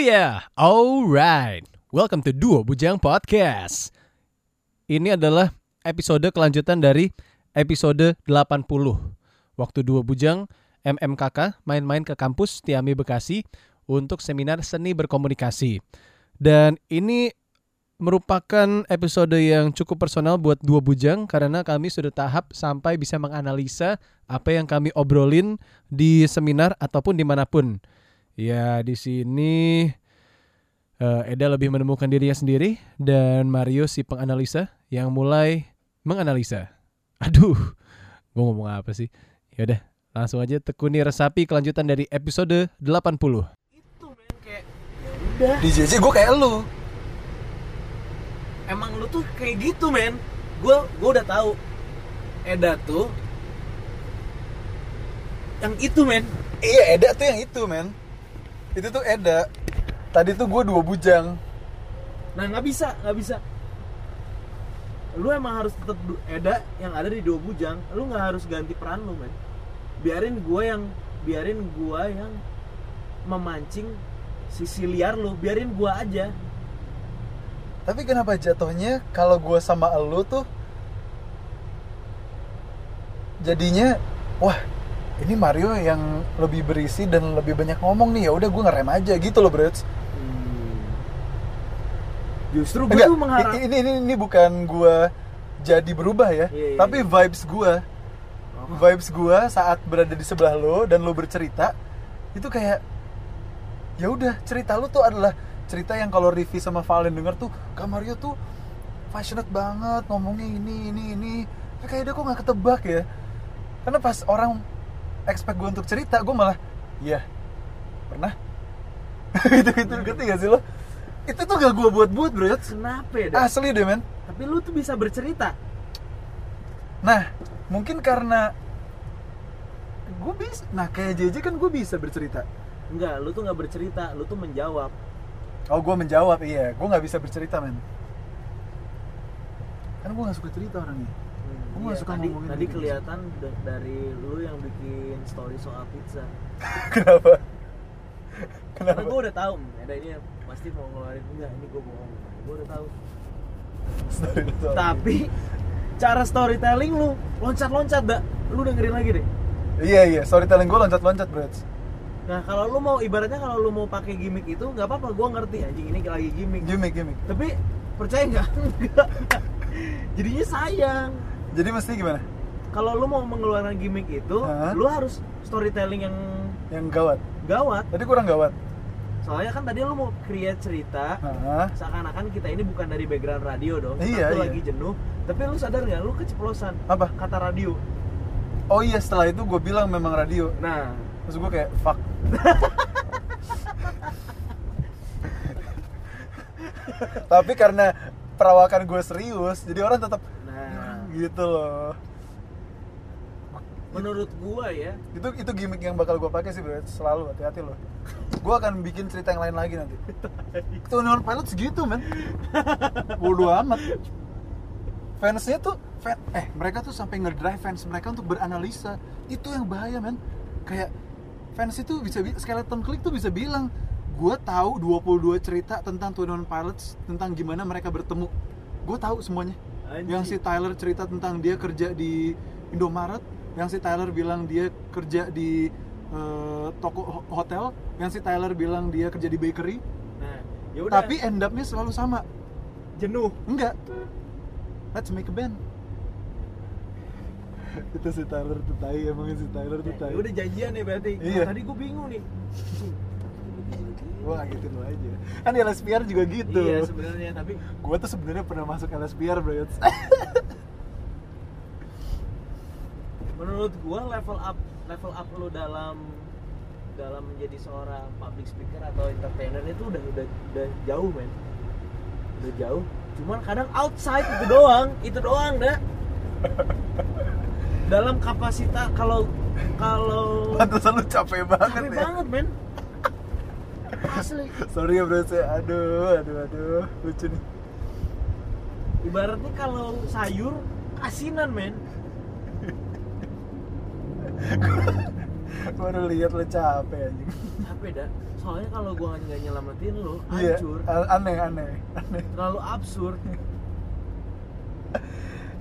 yeah, alright. Welcome to Duo Bujang Podcast. Ini adalah episode kelanjutan dari episode 80. Waktu Duo Bujang MMKK main-main ke kampus Tiami Bekasi untuk seminar seni berkomunikasi. Dan ini merupakan episode yang cukup personal buat Duo Bujang karena kami sudah tahap sampai bisa menganalisa apa yang kami obrolin di seminar ataupun di mana pun. Ya di sini eh, Eda lebih menemukan dirinya sendiri dan Mario si penganalisa yang mulai menganalisa. Aduh, gue ngomong apa sih? Yaudah, langsung aja tekuni resapi kelanjutan dari episode 80. itu men kayak ya udah Di JJ gue kayak lu emang lu tuh kayak gitu men gue gue udah tahu Eda tuh yang itu men Iya Eda tuh yang itu men Itu tuh Eda. Tadi tuh gue dua bujang. Nah nggak bisa nggak bisa. Lu emang harus tetap Eda yang ada di dua bujang lu nggak harus ganti peran lu men. Biarin gue yang biarin gue yang memancing sisi liar lu biarin gue aja. Tapi kenapa jatuhnya kalau gue sama elu tuh Jadinya Wah ini Mario yang lebih berisi dan lebih banyak ngomong nih ya udah gue ngerem aja gitu loh Brats justru gue Enggak, tuh mengharap ini, ini ini bukan gue jadi berubah ya Iya, iya, Tapi iya. vibes gue Oh. Vibes gue saat berada di sebelah lo dan lo bercerita Itu kayak ya udah cerita lu tuh adalah cerita yang kalau Rivi sama Valen denger tuh Kak Mario tuh passionate banget ngomongnya ini ini ini. Kayak dia kok nggak ketebak ya. Karena pas orang expect gue untuk cerita gue malah iya pernah? Itu itu ngerti gak sih lo? Itu tuh gak gue buat-buat bro. Kenapa ya asli deh men. Tapi lu tuh bisa bercerita. Nah mungkin karena gue bisa nah kayak JJ kan gue bisa bercerita. Enggak lu tuh nggak bercerita lu tuh menjawab. Oh gue menjawab iya. Gue nggak bisa bercerita men. Kan gue nggak suka cerita orangnya Nggak Iya, suka tadi, ngomongin tadi gitu. kelihatan da- dari lu yang bikin story soal pizza. Kenapa? Karena kenapa gue udah tahu ada ini pasti mau ngeluarin enggak ini gue bohong. Gue udah tahu. Story tapi cara storytelling lu loncat-loncat dah lu dengerin lagi deh. Iya iya storytelling gue loncat-loncat bro. Nah kalau lu mau ibaratnya kalau lu mau pakai gimmick itu nggak apa-apa gue ngerti anjing ini lagi gimmick. Gimmick gimmick. Tapi percaya Nggak. jadinya sayang jadi mesti gimana? Kalau lu mau mengeluarkan gimmick itu Hah? lu harus storytelling yang yang gawat? gawat. Tadi kurang gawat? Soalnya kan tadi lu mau create cerita Hah? seakan-akan kita ini bukan dari background radio dong Iya, iya. lagi jenuh. Tapi lu sadar nggak? Lu keceplosan. Apa? Kata radio. Oh iya setelah itu gue bilang memang radio. Nah. Terus gue kayak fuck. Tapi karena perawakan gue serius jadi orang tetap gitu loh. Menurut gua ya. Itu itu gimmick yang bakal gue pakai sih bro. Selalu hati-hati loh. Gue akan bikin cerita yang lain lagi nanti. Tuh non pilot segitu men. Bodo amat. Fansnya tuh fan, eh mereka tuh sampai ngedrive fans mereka untuk beranalisa. Itu yang bahaya men. Kayak fans itu bisa bi- skeleton click tuh bisa bilang gue tahu 22 cerita tentang Twin Pilots tentang gimana mereka bertemu. Gue tahu semuanya Anjing. yang si Tyler cerita tentang dia kerja di Indomaret yang si Tyler bilang dia kerja di eh, toko ho- hotel yang si Tyler bilang dia kerja di bakery. Nah ya udah. Tapi end up-nya selalu sama. Jenuh. Enggak. Let's make a band. Itu si Tyler tuh tai emangnya si Tyler tuh tai. Ya udah janjian ya berarti. Iya. Nah, tadi gua bingung nih gua ngagetin lo aja. Kan di LSPR juga gitu. Iya sebenarnya tapi gua tuh sebenarnya pernah masuk LSPR bro. Menurut gua level up level up lu dalam dalam menjadi seorang public speaker atau entertainer itu udah udah udah jauh men. Udah jauh. Cuman kadang outside itu doang itu doang dah dalam kapasitas kalau kalau pantesan lu capek banget capek ya. banget men asli. Sorry ya bro saya aduh aduh aduh lucu nih. Ibaratnya kalau sayur asinan men. Baru lihat lo capek anjing. Capek dah soalnya kalau gue nggak nyelamatin lo Iya, hancur. a- aneh, aneh, aneh. terlalu absurd.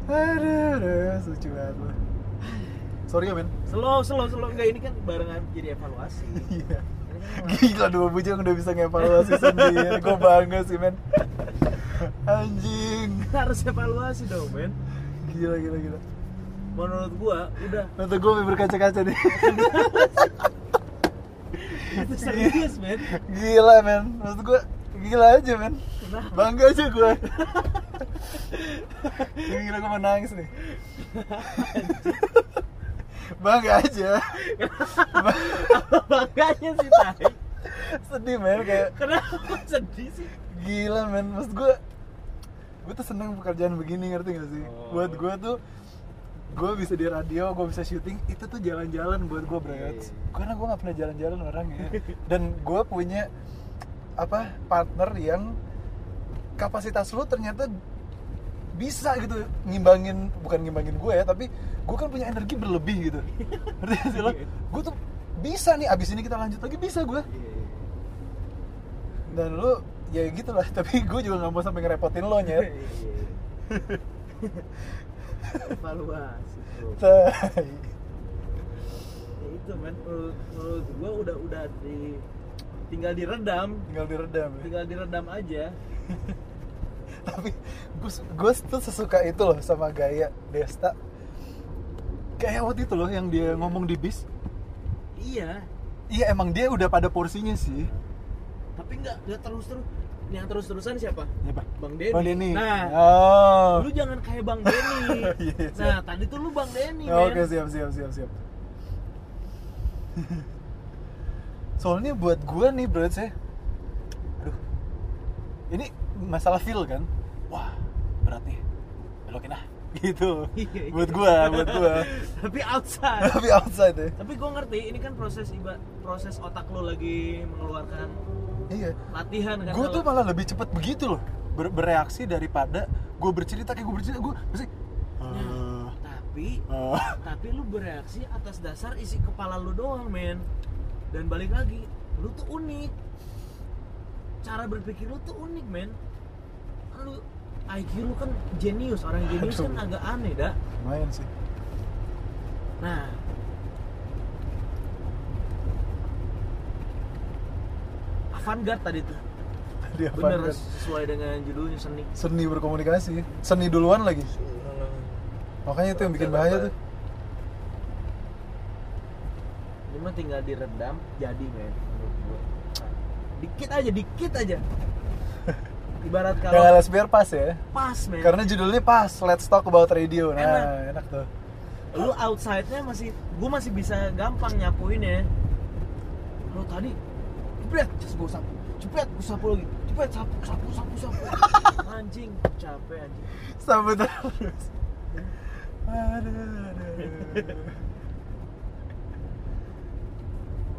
Aduh, aduh, lucu banget lu. Sorry ya, men. slow slow slow. Enggak ini kan barengan jadi evaluasi. Iya. Kan Gila dua bujang udah bisa ngevaluasi sendiri. Gue bangga sih, men. Anjing. harus evaluasi dong men Gila, gila, gila. menurut gua udah Nanti gue berkaca-kaca nih. itu serius men Gila, men. Maksud gue gila aja, men. Kenapa? Bangga aja gue. gila gue mau nangis nih. Bangga aja. bangganya sih tai Sedih, men. Kayak kenapa sedih sih gila men maksud gue gue tuh seneng pekerjaan begini ngerti gak sih Oh. buat gue tuh gue bisa di radio gue bisa syuting itu tuh jalan-jalan buat gue Iya, berat iya. karena gue nggak pernah jalan-jalan orangnya dan gue punya apa partner yang kapasitas lu ternyata bisa gitu ngimbangin bukan ngimbangin gue ya tapi gue kan punya energi berlebih gitu. Ngerti gak sih lo? Iya. gue tuh bisa nih abis ini kita lanjut lagi bisa gue. Dan lu ya gitu lah tapi gue juga nggak mau sampai ngerepotin lo Iya, nyet evaluasi ya itu men. Menurut, menurut gua udah udah di tinggal diredam. Tinggal diredam ya. tinggal diredam aja tapi gue gue tuh sesuka itu loh sama gaya Desta. Kayak waktu itu loh yang dia ngomong di bis. Iya. Iya emang dia udah pada porsinya sih. Tapi nggak nggak terus terus. Yang terus terusan siapa? Ya Pak? bang Denny. Bang Denny. Nah oh. lu jangan kayak bang Denny. Iya, iya, siap. nah tadi tuh lu bang Denny oke men. siap siap siap siap. Soalnya buat gue nih bro saya aduh. Ini masalah feel kan berat nih. Belokin ah gitu. Iya, iya. buat gue buat gue tapi outside. Tapi outside ya. Tapi gue ngerti ini kan proses iba proses otak lu lagi mengeluarkan iya. latihan kan gue tuh malah lebih cepat begitu loh. Ber- bereaksi daripada gue bercerita kayak gue bercerita gue pasti Nah, tapi eh, tapi lu bereaksi atas dasar isi kepala lu doang men. Dan balik lagi lu tuh unik. Cara berpikir lu tuh unik men. Lu IQ lu kan jenius orang jenius kan agak aneh dah lumayan sih. Nah. Avant-garde tadi tuh. Dia bener sesuai dengan judulnya seni. Seni berkomunikasi. Seni duluan lagi. Makanya itu yang bikin bahaya tuh. Mah tinggal diredam jadi men dikit aja dikit aja ibarat kalau LS biar pas ya? Pas men. Karena judulnya pas. Let's talk about radio. Nah Enak. enak, tuh. Lu outside-nya masih gua masih bisa gampang nyapuin ya. Lu tadi jebret terus gua sapu jebret gua sapu lagi. Jebret sapu sapu sapu sapu. Anjing capek anjing. Sampai terus. Aduh, aduh, aduh.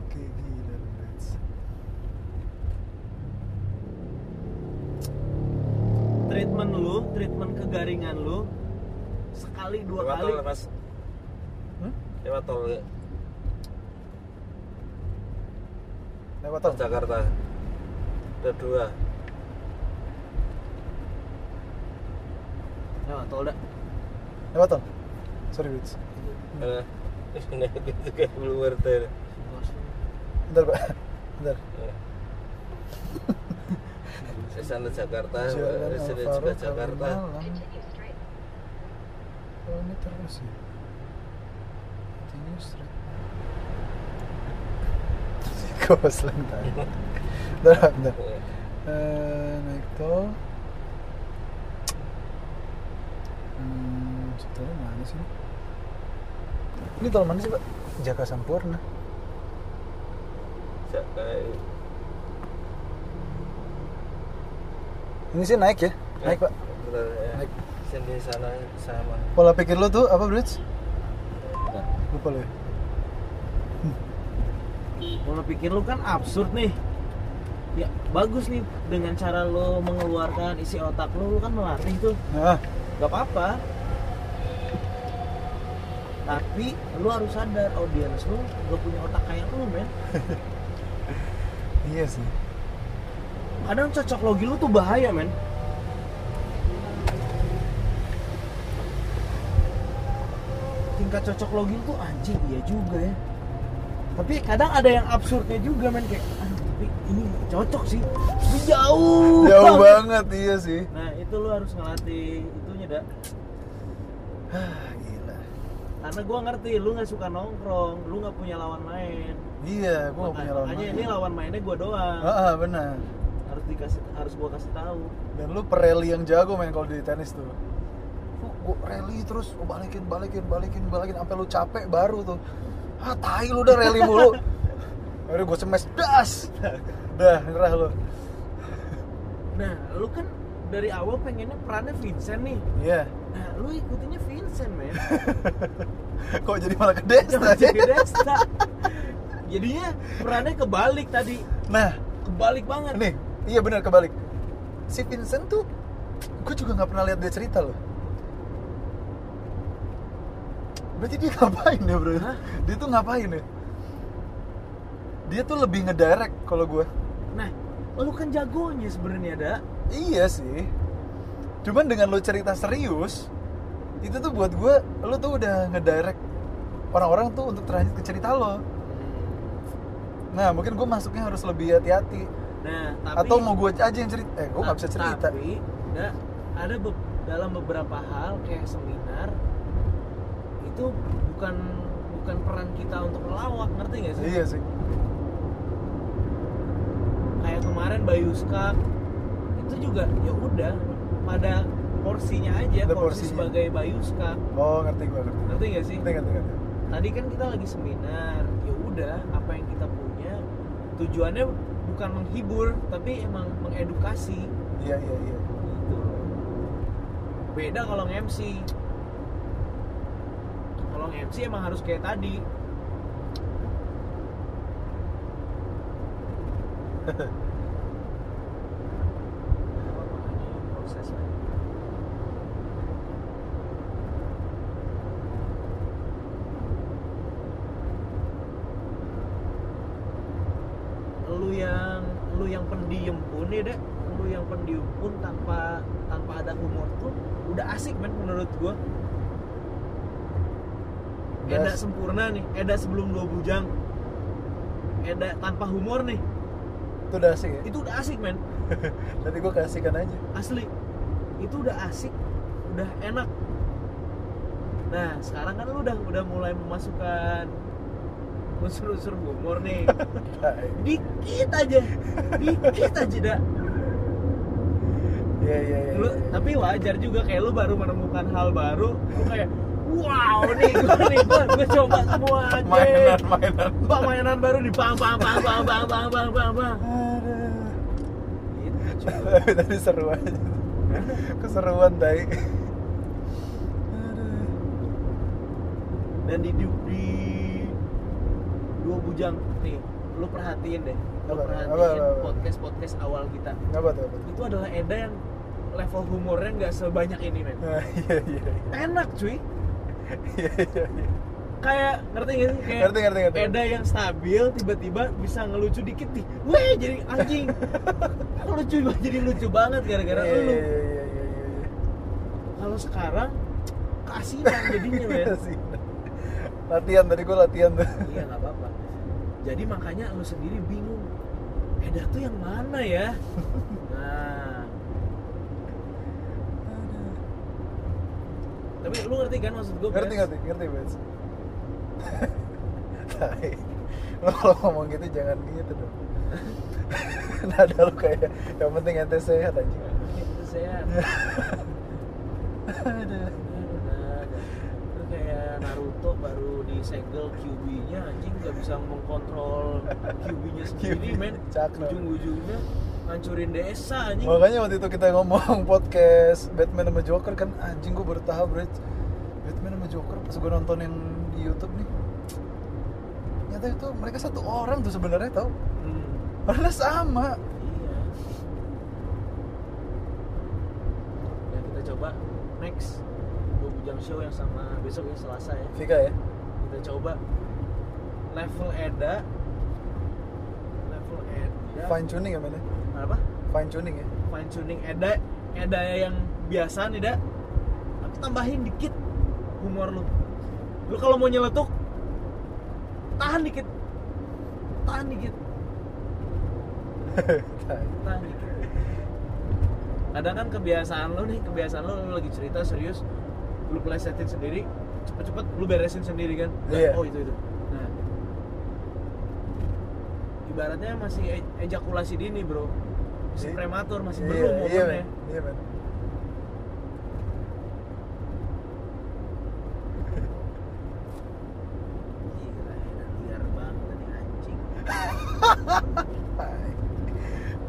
oke gila lu, Reds. Treatment lu treatment kegaringan lu sekali dua lewat kali. tol mas? Hmm? lewat tol ya. lewat tol Jakarta. Ada dua. Ya tol dah lewat tol sorry Wits eh ini itu kayak belum ngerti bentar pak. Bentar di sana Jakarta sini Alvaro, juga Jakarta. Oh ini terus ya Continue straight Gue slang tadi Bentar, bentar. Eh, Naik tol Hmm, tolnya mana sih? Ini tol mana sih pak? Jaka Sampurna Jakarta Ini sih naik ya? Naik pak bener ya Naik. sini sana sama Pola pikir lo tuh apa Bridge? Lupa lo ya? Pola pikir lu kan absurd nih. Ya bagus nih dengan cara lu mengeluarkan isi otak lu, lu kan melatih tuh. Nah, Gak apa-apa. Tapi lu harus sadar audiens lu gak punya otak kayak lu, men. iya sih kadang cocok logi lu tuh bahaya men. Tingkat cocok logi lu tuh anjing iya juga ya. Tapi kadang ada yang absurdnya juga men kayak aduh tapi ini cocok sih. Tapi jauh jauh banget. iya sih. Nah itu lu harus ngelatih itunya dah Hah, gila. Karena gua ngerti lu nggak suka nongkrong lu nggak punya lawan main. Iya gua gak punya lawan main. ini lawan mainnya gua doang. Ah ah, benar dikasih harus gua kasih tahu. Dan lu pereli yang jago main kalau di tenis tuh. Gua rally terus lu balikin balikin balikin balikin sampai lu capek baru tuh. Ah tai lu udah rally mulu. Akhirnya gue smash das. Dah nyerah lu. Nah lu kan dari awal pengennya perannya Vincent nih. Iya. Nah lu ikutinnya Vincent men. Kok jadi malah ke Desta jadi Desta? Jadinya perannya kebalik tadi. Nah. Kebalik banget. Nih iya benar kebalik. Si Vincent tuh gue juga nggak pernah lihat dia cerita loh. Berarti dia ngapain ya bro? Hah? dia tuh ngapain ya? Dia tuh lebih ngedirect kalau gue nah lu kan jagonya sebenarnya ada iya sih. Cuman dengan lo cerita serius itu tuh buat gue lo tuh udah ngedirect orang-orang tuh untuk terlanjut ke cerita lo. Nah mungkin gue masuknya harus lebih hati-hati nah tapi atau mau gue aja yang cerita? Eh gue nggak bisa cerita. Tapi da, ada be- dalam beberapa hal kayak seminar itu bukan bukan peran kita untuk melawak ngerti nggak sih? Iya sih. Kayak kemarin Bayu Skak itu juga ya udah pada porsinya aja Ada porsi porsinya. sebagai Bayu Skak oh ngerti gue ngerti. Ngerti nggak sih? Ngerti ngerti ngerti. Tadi kan kita lagi seminar ya udah apa yang kita punya tujuannya bukan menghibur tapi emang mengedukasi. Iya iya iya. Gitu. Beda kalau nge-MC kalau nge-MC emang harus kayak tadi proses aja. lu yang lu yang pendiam pun ya deh lu yang pendiam pun tanpa tanpa ada humor tuh udah asik men menurut gua. Eda sempurna nih Eda sebelum dua bujang. Eda tanpa humor nih. Itu udah asik ya? Itu udah asik men. Tadi gue kasihkan aja. Asli. Itu udah asik udah enak. Nah sekarang kan lu udah udah mulai memasukkan unsur-unsur humor nih. Dikit aja. Dikit aja dah iya iya iya. Lu tapi wajar juga kayak lu baru menemukan hal baru lu kayak wow nih gua nih gua, gua coba semua aja. Mainan mainan. Bang mainan baru di bang bang bang bang bang bang bang bang bang gitu tapi tadi seru aja. Keseruan tai. Dan di, di, di dua bujang nih lu perhatiin deh lu Apa? perhatiin Apa, apa, apa? podcast podcast awal kita. Apa apa tuh? itu adalah Eda yang level humornya nggak sebanyak ini men. Ah, iya iya iya. enak cuy. Iya iya iya. Kayak ngerti gak sih? Kayak Ngerti, ngerti, ngerti. Eda yang stabil tiba-tiba bisa ngelucu dikit nih. Weh jadi anjing. Lucu jadi lucu banget gara-gara Iya, lu. iya, iya, iya, iya. kalau sekarang keasinan jadinya men. Latihan tadi gue latihan tuh. Iya nggak apa-apa. Jadi makanya lu sendiri bingung Eda tuh yang mana ya? nah tapi lu ngerti kan maksud gue ngerti ngerti ngerti Bes lo kalau ngomong gitu jangan gitu dong. Nada lu kayak yang penting ente sehat aja itu saya Aduh. itu kayak Naruto baru disegel QB-nya anjing nggak bisa mengkontrol QB-nya sendiri QB, men. ujung-ujungnya ngancurin desa anjing. Makanya waktu itu kita ngomong podcast Batman sama Joker kan anjing gue baru tahu bro. Batman sama Joker pas gue nonton yang di YouTube nih. Ternyata itu mereka satu orang tuh sebenarnya tau. Hmm, karena sama. Iya. Ya kita coba next. Dua bujang show yang sama besok ya Selasa ya. Vika ya? Kita coba level Eda. Level Eda. Fine tuning ya men ya? Apa? Fine tuning ya? Fine tuning. Eda Eda yang biasa nih dah tapi tambahin dikit humor lu. Lu kalau mau nyeletuk tahan dikit. Tahan dikit. Tahan dikit. Kadang kan kebiasaan lu nih kebiasaan lu, lu lagi cerita serius lu plesetin sendiri cepet-cepet lu beresin sendiri kan? Iya. oh itu itu. Nah ibaratnya masih e- ejakulasi dini bro masih Iya. prematur masih iya belum iya momennya men iya Hai.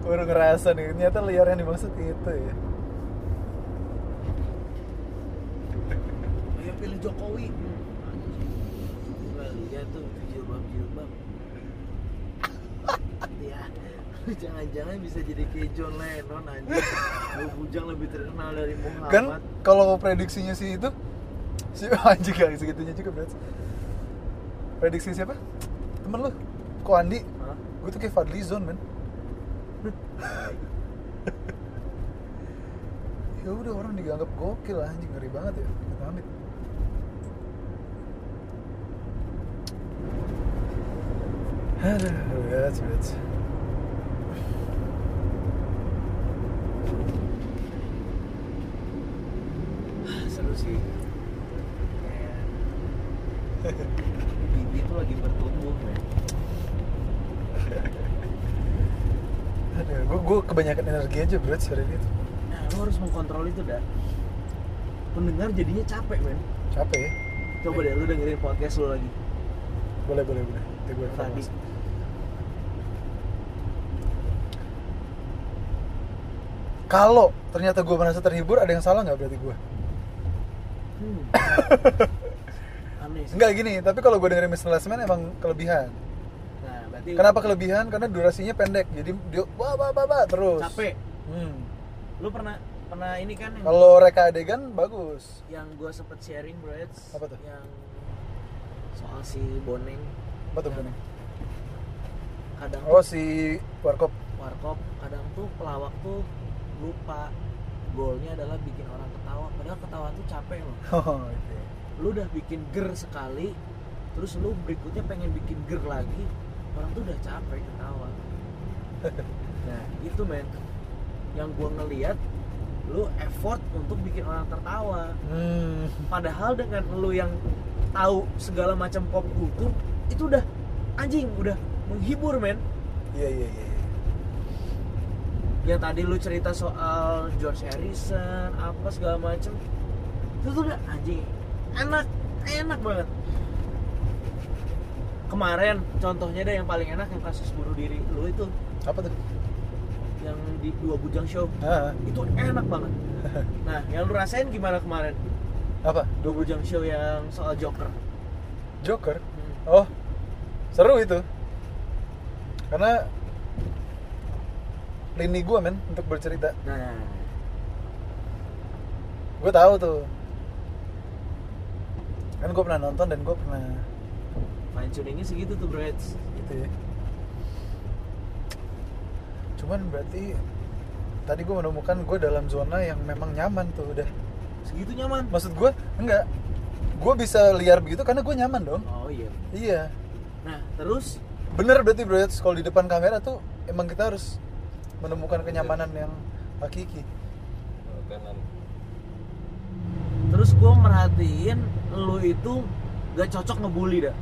baru ngerasa nih ternyata liar yang dimaksud itu ya Ayo pilih Jokowi. Gua lihat tuh jilbab jilbab. ya, jangan-jangan bisa jadi kayak John Lennon anjing. Lu bujang lebih terkenal dari Muhammad. kan kalau prediksinya sih itu si anjing kali segitunya juga berarti prediksi siapa temen lu kok Andi Hah? gue tuh kayak Fadli Zon men ya udah orang dianggap gokil anjing ngeri banget ya Amit amit Aduh, berat, berat. Seru sih. Bibi tuh lagi bertumbuh, men. Aduh, gue, gue kebanyakan energi aja berat hari ini tuh. Nah, lu harus mengkontrol itu dah. Pendengar jadinya capek, men. Capek ya? Coba deh lu dengerin podcast lu lagi. Boleh, boleh, boleh. Nanti gue Tadi. Kalau ternyata gue merasa terhibur, ada yang salah nggak berarti gue? Hmm. Enggak gini, tapi kalau gue dengerin Mr. Last Man emang kelebihan. Nah, berarti Kenapa kelebihan? Karena durasinya pendek, jadi dia wah wah wah, wah terus. capek. Hmm. Lu pernah pernah ini kan yang Kalau reka adegan bagus. yang gue sempet sharing bro Apa tuh? yang soal si Boneng Apa tuh Bang? kadang Oh tuh si Warkop. warkop kadang tuh pelawak tuh lupa goalnya adalah bikin orang ketawa padahal ketawa tuh capek loh Oh, oke. lu udah bikin ger sekali terus lu berikutnya pengen bikin ger lagi orang tuh udah capek ketawa nah itu men yang gua ngeliat lu effort untuk bikin orang tertawa Hmm. padahal dengan lu yang tahu segala macam pop kultur itu udah anjing udah menghibur men Iya iya iya. iya. Yang tadi lu cerita soal George Harrison apa segala macem itu tuh udah anjing enak enak banget kemarin contohnya deh yang paling enak yang kasus bunuh diri lu itu Apa tuh? yang di dua bujang show Ah, itu enak banget nah yang lu rasain gimana kemarin apa? dua bujang show yang soal Joker Joker. Hmm. Oh, seru itu. Karena lini gue men untuk bercerita. nah Gue tahu tuh. Kan gue pernah nonton dan gue pernah fine tuningnya segitu tuh bro Eds. gitu ya. Cuman berarti tadi gue menemukan gue dalam zona yang memang nyaman tuh udah. segitu nyaman Maksud gue enggak. Gue bisa liar begitu karena gue nyaman dong. oh iya Iya. nah terus Bener berarti bro, kalau di depan kamera tuh emang kita harus menemukan kenyamanan yang hakiki. kanan terus gue merhatiin lu itu gak cocok ngebully dah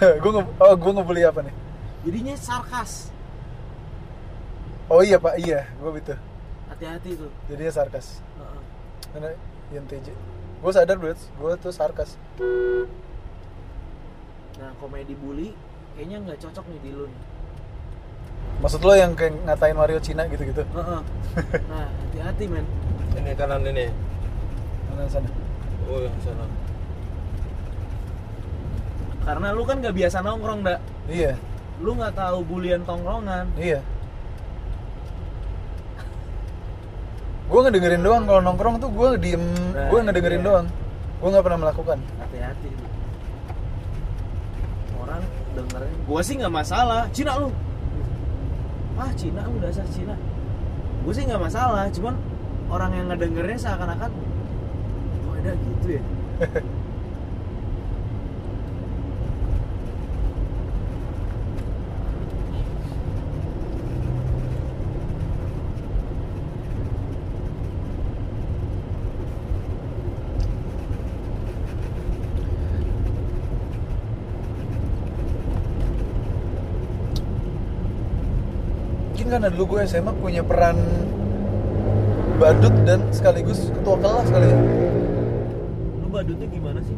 gue nge oh gue ngebully apa nih? jadinya sarkas Oh iya pak, iya, gue gitu. hati-hati tuh Jadinya sarkas. Heeh. Karena INTJ. Gue sadar bro, gue tuh sarkas. nah komedi bully kayaknya nggak cocok nih di lu nih Maksud lo yang kayak ngatain Mario Cina gitu-gitu? Heeh. nah hati-hati men ini kanan ini Mana sana? oh yang sana karena lu kan nggak biasa nongkrong dak Iya, lu nggak tahu bulian tongkrongan iya. Gue ngedengerin doang kalau nongkrong tuh gue diem, Nah, gue ngedengerin iya. doang. Gue nggak pernah melakukan. hati-hati orang dengerin gua sih nggak masalah Cina lu ah Cina lu dasar Cina. Gue sih nggak masalah cuman orang yang ngedengernya seakan-akan oh ada gitu ya karena dulu gue SMA punya peran badut dan sekaligus ketua kelas kali ya. Lu badutnya gimana sih?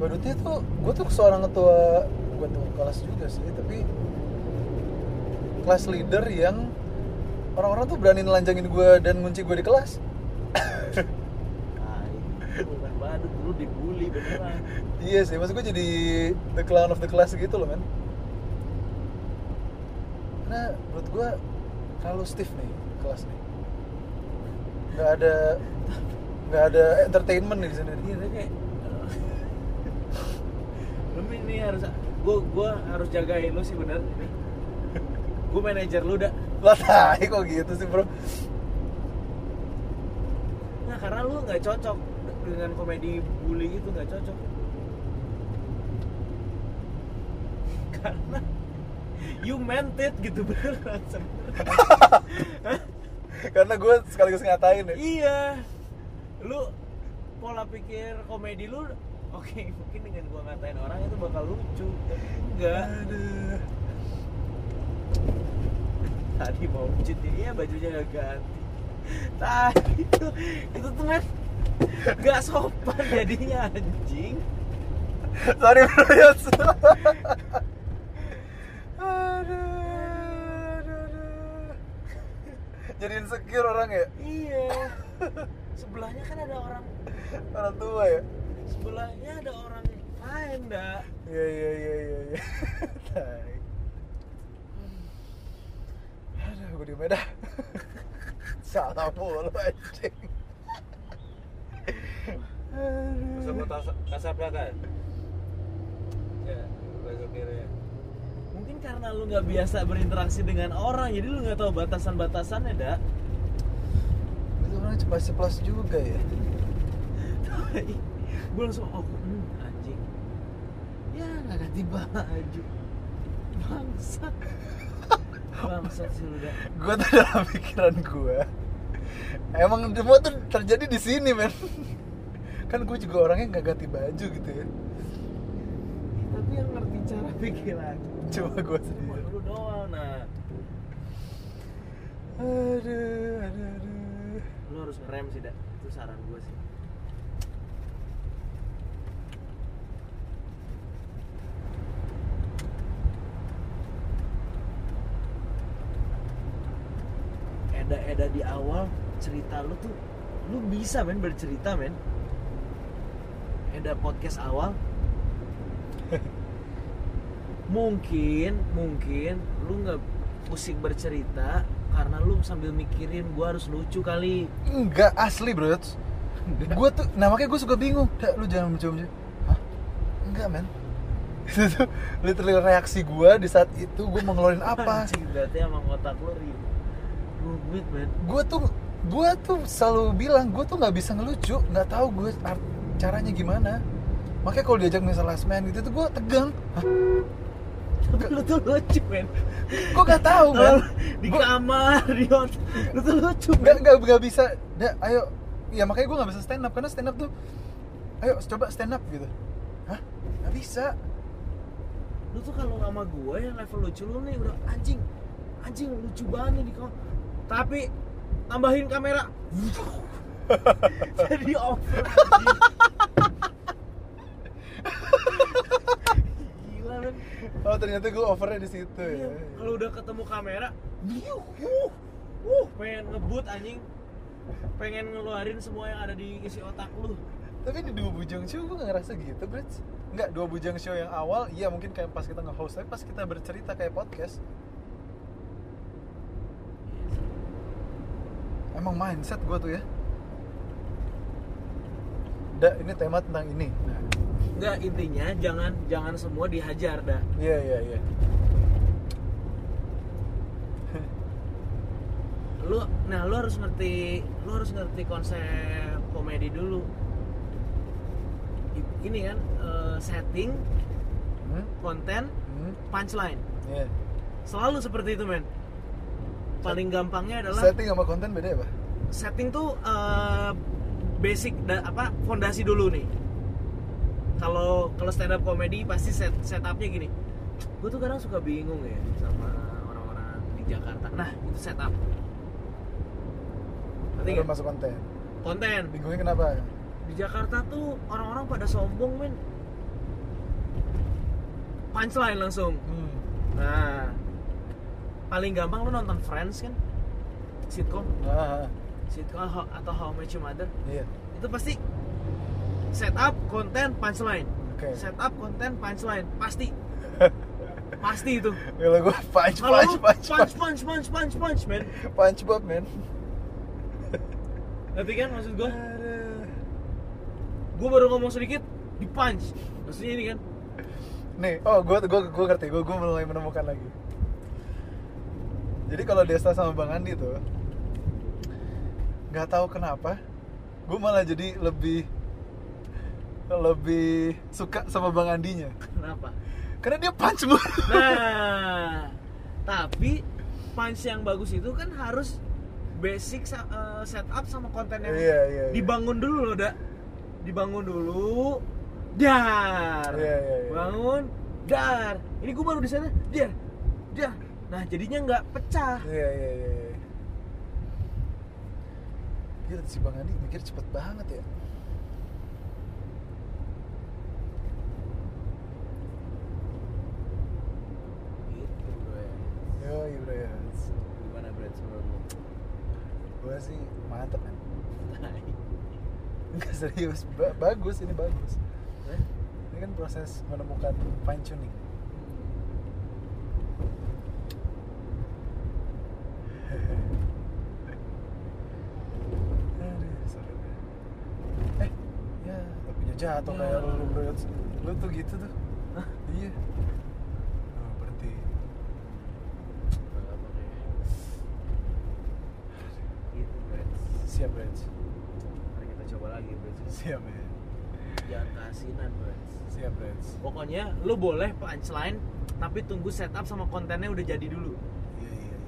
Badutnya tuh gue tuh seorang ketua bukan ketua kelas juga sih tapi kelas leader yang orang-orang tuh berani nelanjangin gue dan ngunci gue di kelas. Ah itu bukan badut lu dibully beneran. Iya sih maksud gue jadi the clown of the class gitu loh men. Karena menurut gue terlalu stiff nih kelas nih. Nggak ada nggak ada entertainment nih di sana iya kayak lu ini harus gue gue harus jagain lu sih bener. Ini. Gue manajer lu dah lah tai kok gitu sih bro. Nah karena lu nggak cocok dengan komedi bully itu nggak cocok. Karena you meant it gitu beneran sebenarnya. karena gue sekaligus ngatain ya. Iya. Lu pola pikir komedi lu oke mungkin dengan gua ngatain orang itu bakal lucu. Tapi enggak. Aduh. tadi mau cheat iya bajunya gak ganti. Tadi itu itu tuh men gak sopan jadinya anjing. Sorry bro Yos aduh, aduh, aduh. Jadi insecure orang ya? Iya. Sebelahnya kan ada orang. Orang tua ya? Sebelahnya ada orang lain dah iya iya iya iya iya. Tai. aduh gue diem aja dah. Salah mulu anjing. Sama tas Casablanca. Ya, besok kiri. mungkin karena lu nggak biasa berinteraksi dengan orang jadi lu nggak tahu batasan-batasannya dah itu orang ceplas-ceplas juga ya? Gue langsung oh hmm, anjing. Ya nggak ganti baju. Bangsat. Bangsat sih lu dah gue tuh dalam pikiran gue emang semua tuh terjadi di sini men. Kan gue juga orangnya nggak ganti baju gitu ya. Tapi yang ngerti cara pikiran cuma gue cuma sendiri lu doang nah. Aduh aduh aduh lu harus ngerem sih dah itu saran gue sih. Eda-eda di awal cerita lu tuh lu bisa men bercerita men. Eda podcast awal mungkin mungkin lu nggak pusing bercerita karena lu sambil mikirin gua harus lucu kali. Enggak asli bro. Gue tuh nah makanya gue suka bingung. Dak, lu jangan mencoba hah? Enggak men. Itu tuh literally reaksi gue di saat itu gue mau ngeluarin apa? Anjing, berarti emang otak lu rumit men. Gue tuh gue tuh selalu bilang gue tuh nggak bisa ngelucu. Nggak tahu gue caranya gimana. Makanya kalau diajak misal last man gitu tuh gue tegang. Hah? Tapi lu tuh lucu men. Gue nggak tahu man di Gua- kamar di hotel lu tuh lucu nggak men. Nggak nggak bisa. Da, ayo. Ya makanya gue nggak bisa stand up karena stand up tuh ayo coba stand up gitu. Hah? Nggak bisa. Lu tuh kalau sama gue yang level lucu lu nih udah anjing. Anjing lucu banget nih di kamar tapi tambahin kamera. Jadi over anjing. gila men oh ternyata gue overnya di situ Iya, ya kalau udah ketemu kamera, uh, uh, uh, pengen ngebut anjing, pengen ngeluarin semua yang ada di isi otak lu. tapi di dua bujang show gue gak ngerasa gitu Brits. Nggak dua bujang show yang awal iya mungkin kayak pas kita nge-host tapi pas kita bercerita kayak podcast. Emang mindset gue tuh ya. Da, ini tema tentang ini. Nah Enggak intinya jangan jangan semua dihajar dah. iya iya iya lu nah lu harus ngerti lu harus ngerti konsep komedi dulu ini kan eh, setting hmm? konten Hmm? punchline Iya. selalu seperti itu men paling gampangnya adalah setting sama konten beda ya pak setting tuh eh, basic da- apa fondasi dulu nih kalau kalau stand up comedy pasti set setupnya gini. Gue tuh kadang suka bingung ya sama orang-orang di Jakarta. Nah itu setup. Baru nggak? masuk konten? Konten. Bingungnya kenapa? Di Jakarta tuh orang-orang pada sombong men. Punchline langsung. Hmm. nah paling gampang lu nonton Friends kan? Sitcom. Ah, ah, sitcom atau How I Met Your Mother. Iya. Itu pasti setup konten punchline. Oke. Setup konten punchline. Pasti. Pasti itu. Kalau gue punch punch punch punch punch. punch punch punch man. Punch bob man. Ngerti kan maksud gue gue baru ngomong sedikit di punch. Maksudnya ini kan. Nih oh gue gue gue ngerti. Gue gue mulai menemukan lagi. Jadi kalau Desta sama Bang Andi tuh nggak tahu kenapa gue malah jadi lebih lebih suka sama Bang Andinya. Kenapa? Karena dia punch mulu. Nah tapi punch yang bagus itu kan harus basic eh, setup sama konten yang iya iya iya. dibangun dulu loh dak. Dibangun dulu dar. Iya, iya, iya. bangun dar. Ini gue baru di sana dar dar. Nah jadinya nggak pecah. Iya iya iya iya. Gila si Bang Andi mikir cepet banget ya gitu bro ya Yo, iya bro ya. gimana bro menurutmu Gue sih mantep kan. Enggak serius, Ba- bagus ini bagus. Ini kan proses menemukan fine tuning. Aduh. Eh, ya, tapinya jatuh kayak Ya. lu bro. Lu tuh gitu tuh. Iya. Oh, berhenti. gitu bro Siap, Reds. mari kita coba lagi bro Siap, ya. jangan kasinan bro Siap, Reds. pokoknya lu boleh punchline tapi tunggu setup sama kontennya udah jadi dulu Iya, iya, iya.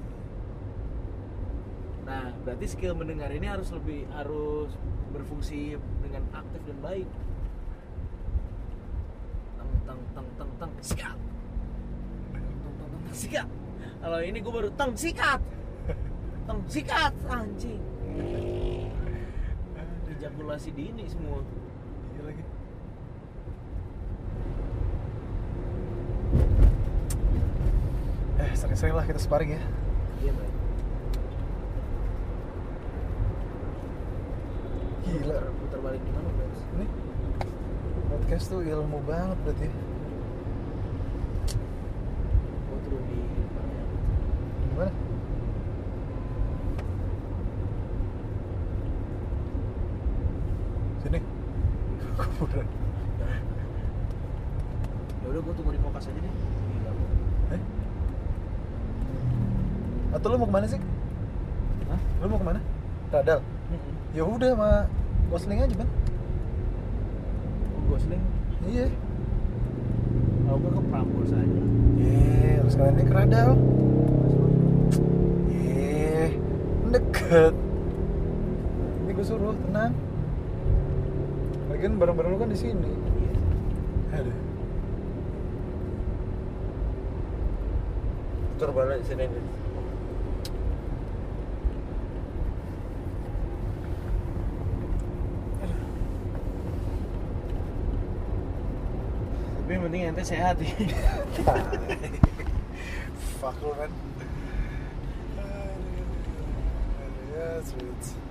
Nah, berarti skill mendengar ini harus lebih harus berfungsi dengan aktif dan baik. Teng teng teng teng teng sikat. Teng teng teng teng sikat. Kalau ini gue baru teng sikat. Teng sikat anjing. Ejakulasi dini semua. Iya lagi. Eh, sering-sering lah kita sparring ya. Iya, Bro. Gila. Putar, putar balik gimana, Bro? Ini podcast tuh ilmu banget berarti. Gua turun di depannya. Gimana? Sini. Kuburan. Ya udah gua tunggu di pokas aja deh. Gila. Eh? Atau lu mau ke mana sih? Hah? Lu mau ke mana? Radal. Mm-mm. Ya udah sama Gosling aja, Bang. Oh, Gosling. Iya. Kalau gua ke Prambors aja. Ye, harus kalian ini ke Radal. Ye, deket. Ini gue suruh tenang. Lagian barang-barang lu kan di sini. Iya. Aduh. Putar balik sini. Tapi yang penting ente sehat ya. Fuck lu kan. Ya, sweet.